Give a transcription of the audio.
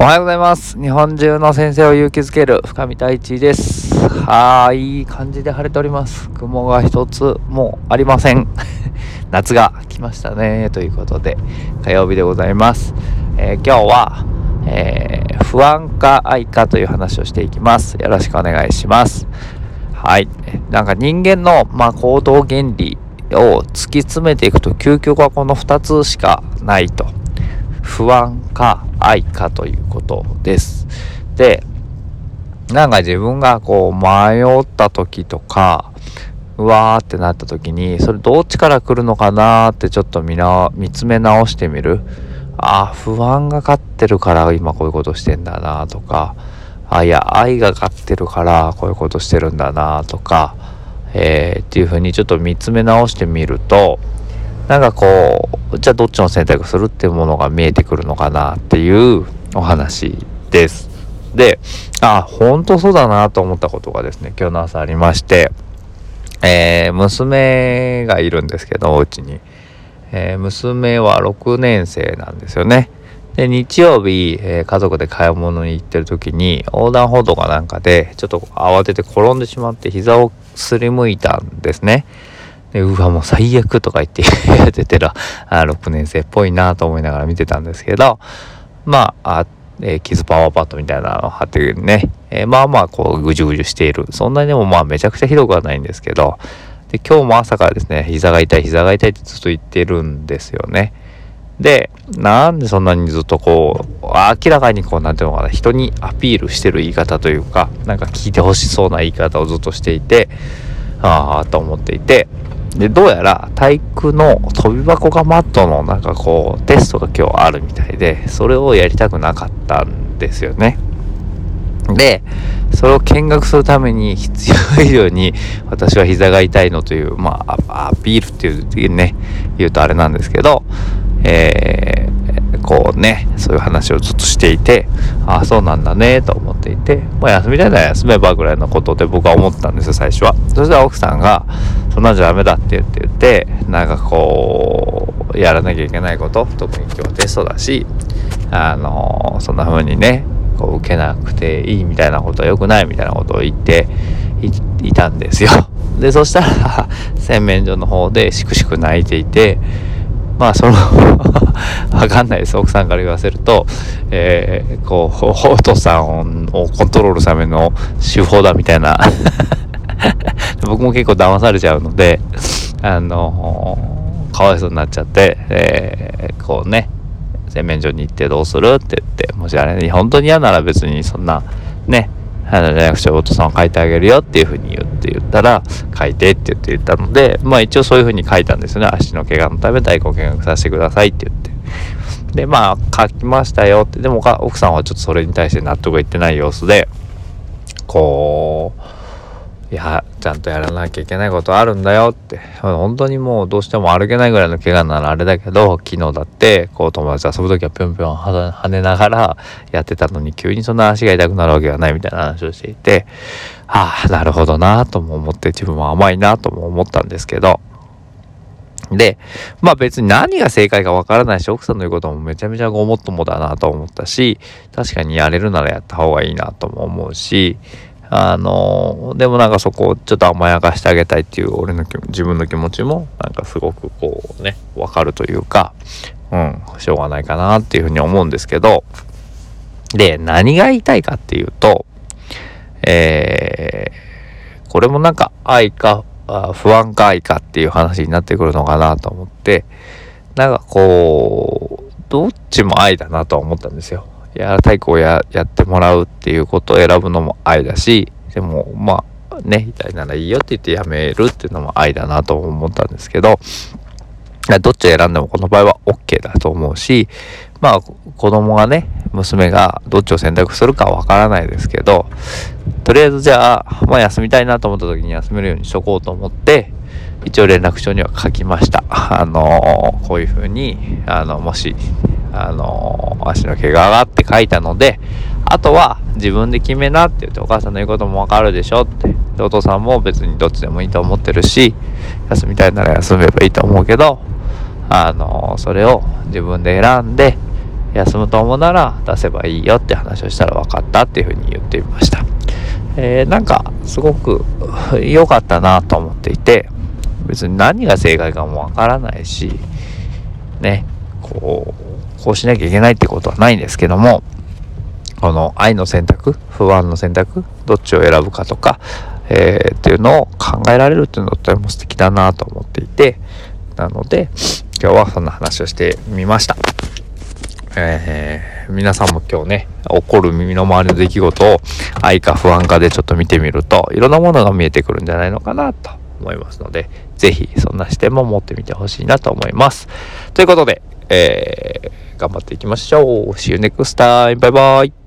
おはようございます。日本中の先生を勇気づける深見太一です。はーい、いい感じで晴れております。雲が一つもありません。夏が来ましたね。ということで、火曜日でございます。えー今日は、えー不安か愛かという話をしていきます。よろしくお願いします。はい。なんか人間の、まあ、行動原理を突き詰めていくと、究極はこの2つしかないと。不安か愛かということです。で、なんか自分がこう迷った時とか、うわーってなった時に、それどっちから来るのかなーってちょっと見な見つめ直してみる。あ不安が勝ってるから今こういうことしてんだなとか、あいや愛が勝ってるからこういうことしてるんだなとか、えーっていう風にちょっと見つめ直してみるとなんかこうじゃあどっちの選択するっていうものが見えてくるのかなっていうお話です。であ本当そうだなと思ったことがですね今日の朝ありまして、えー娘がいるんですけどお家に、えー娘は6年生なんですよね。で日曜日、えー家族で買い物に行ってる時に横断歩道かなんかでちょっと慌てて転んでしまって膝をすりむいたんですね。でうわもう最悪とか言って やっててらあ6年生っぽいなと思いながら見てたんですけどまああ、えー傷パワーパッドみたいなのを貼ってね、えーまあまあこうぐじゅぐじゅしているそんなにでもまあめちゃくちゃひどくはないんですけどで今日も朝からですね膝が痛い膝が痛いってずっと言ってるんですよね。でなんでそんなにずっとこう明らかにこうなんていうのかな人にアピールしてる言い方というかなんか聞いてほしそうな言い方をずっとしていてああと思っていてでどうやら体育の飛び箱がマットのなんかこうテストが今日あるみたいでそれをやりたくなかったんですよね。でそれを見学するために必要以上に私は膝が痛いのというまあアピールっていうね言うとあれなんですけどえーこうねそういう話をずっとしていてああそうなんだねと思っていてまあ休みたいなら休めばぐらいのことで僕は思ったんですよ最初はそしたら奥さんが「そんなんじゃダメだ」って言って言ってなんかこうやらなきゃいけないこと特に今日テストだしあのそんな風にねこう受けなくていいみたいなことは良くないみたいなことを言っていいたんですよ。でそしたら 洗面所の方でしくしく泣いていてまあその わかんないです。奥さんから言わせると、えーこうお父さんをコントロールするための手法だみたいな。僕も結構騙されちゃうので あのかわいそうになっちゃって、えーこうね洗面所に行ってどうするって言ってもしあれ本当に嫌なら別にそんなねあのじゃなくてお父さんを書いてあげるよっていうふうに言って言ったら書いてって言って言ったのでまあ一応そういうふうに書いたんですよね。足の怪我のため大根見学させてくださいって言って。でまあ書きましたよって。でも奥さんはちょっとそれに対して納得いってない様子でこういやちゃんとやらなきゃいけないことあるんだよって。本当にもうどうしても歩けないぐらいの怪我ならあれだけど昨日だってこう友達遊ぶ時はぴょんぴょん跳ねながらやってたのに急にそんな足が痛くなるわけがないみたいな話をしていてああなるほどなとも思って自分も甘いなとも思ったんですけど。でまあ別に何が正解かわからないし奥さんの言うこともめちゃめちゃごもっともだなと思ったし確かにやれるならやった方がいいなとも思うしあのでもなんかそこをちょっと甘やかしてあげたいっていう俺の自分の気持ちもなんかすごくこうね分かるというかうんしょうがないかなっていうふうに思うんですけどで何が言いたいかっていうとえーこれもなんか愛か不安か愛かっていう話になってくるのかなと思ってなんかこうどっちも愛だなとは思ったんですよ。や体育をやってもらうっていうことを選ぶのも愛だしでもまあね痛いならいいよって言ってやめるっていうのも愛だなと思ったんですけどどっちを選んでもこの場合は OK だと思うしまあ子供がね娘がどっちを選択するかわからないですけどとりあえずじゃあ、まあ、休みたいなと思った時に休めるようにしとこうと思って一応連絡帳には書きました。あのこういうふうにあのもしあの足の怪我がって書いたのであとは自分で決めなって言ってお母さんの言うこともわかるでしょってお父さんも別にどっちでもいいと思ってるし休みたいなら休めばいいと思うけどあのそれを自分で選んで、休むと思うなら出せばいいよって話をしたら分かったっていうふうに言ってみました。えー、なんかすごく良かったなと思っていて別に何が正解かも分からないしねこうこうしなきゃいけないってことはないんですけどもこの愛の選択不安の選択どっちを選ぶかとか、えー、っていうのを考えられるっていうのとても素敵だなと思っていてなので今日はそんな話をしてみました。えー、皆さんも今日ね、起こる耳の周りの出来事を愛か不安かでちょっと見てみると、いろんなものが見えてくるんじゃないのかなと思いますので、是非そんな視点も持ってみてほしいなと思います。ということで、えー、頑張っていきましょう。See you next time. バイバイ。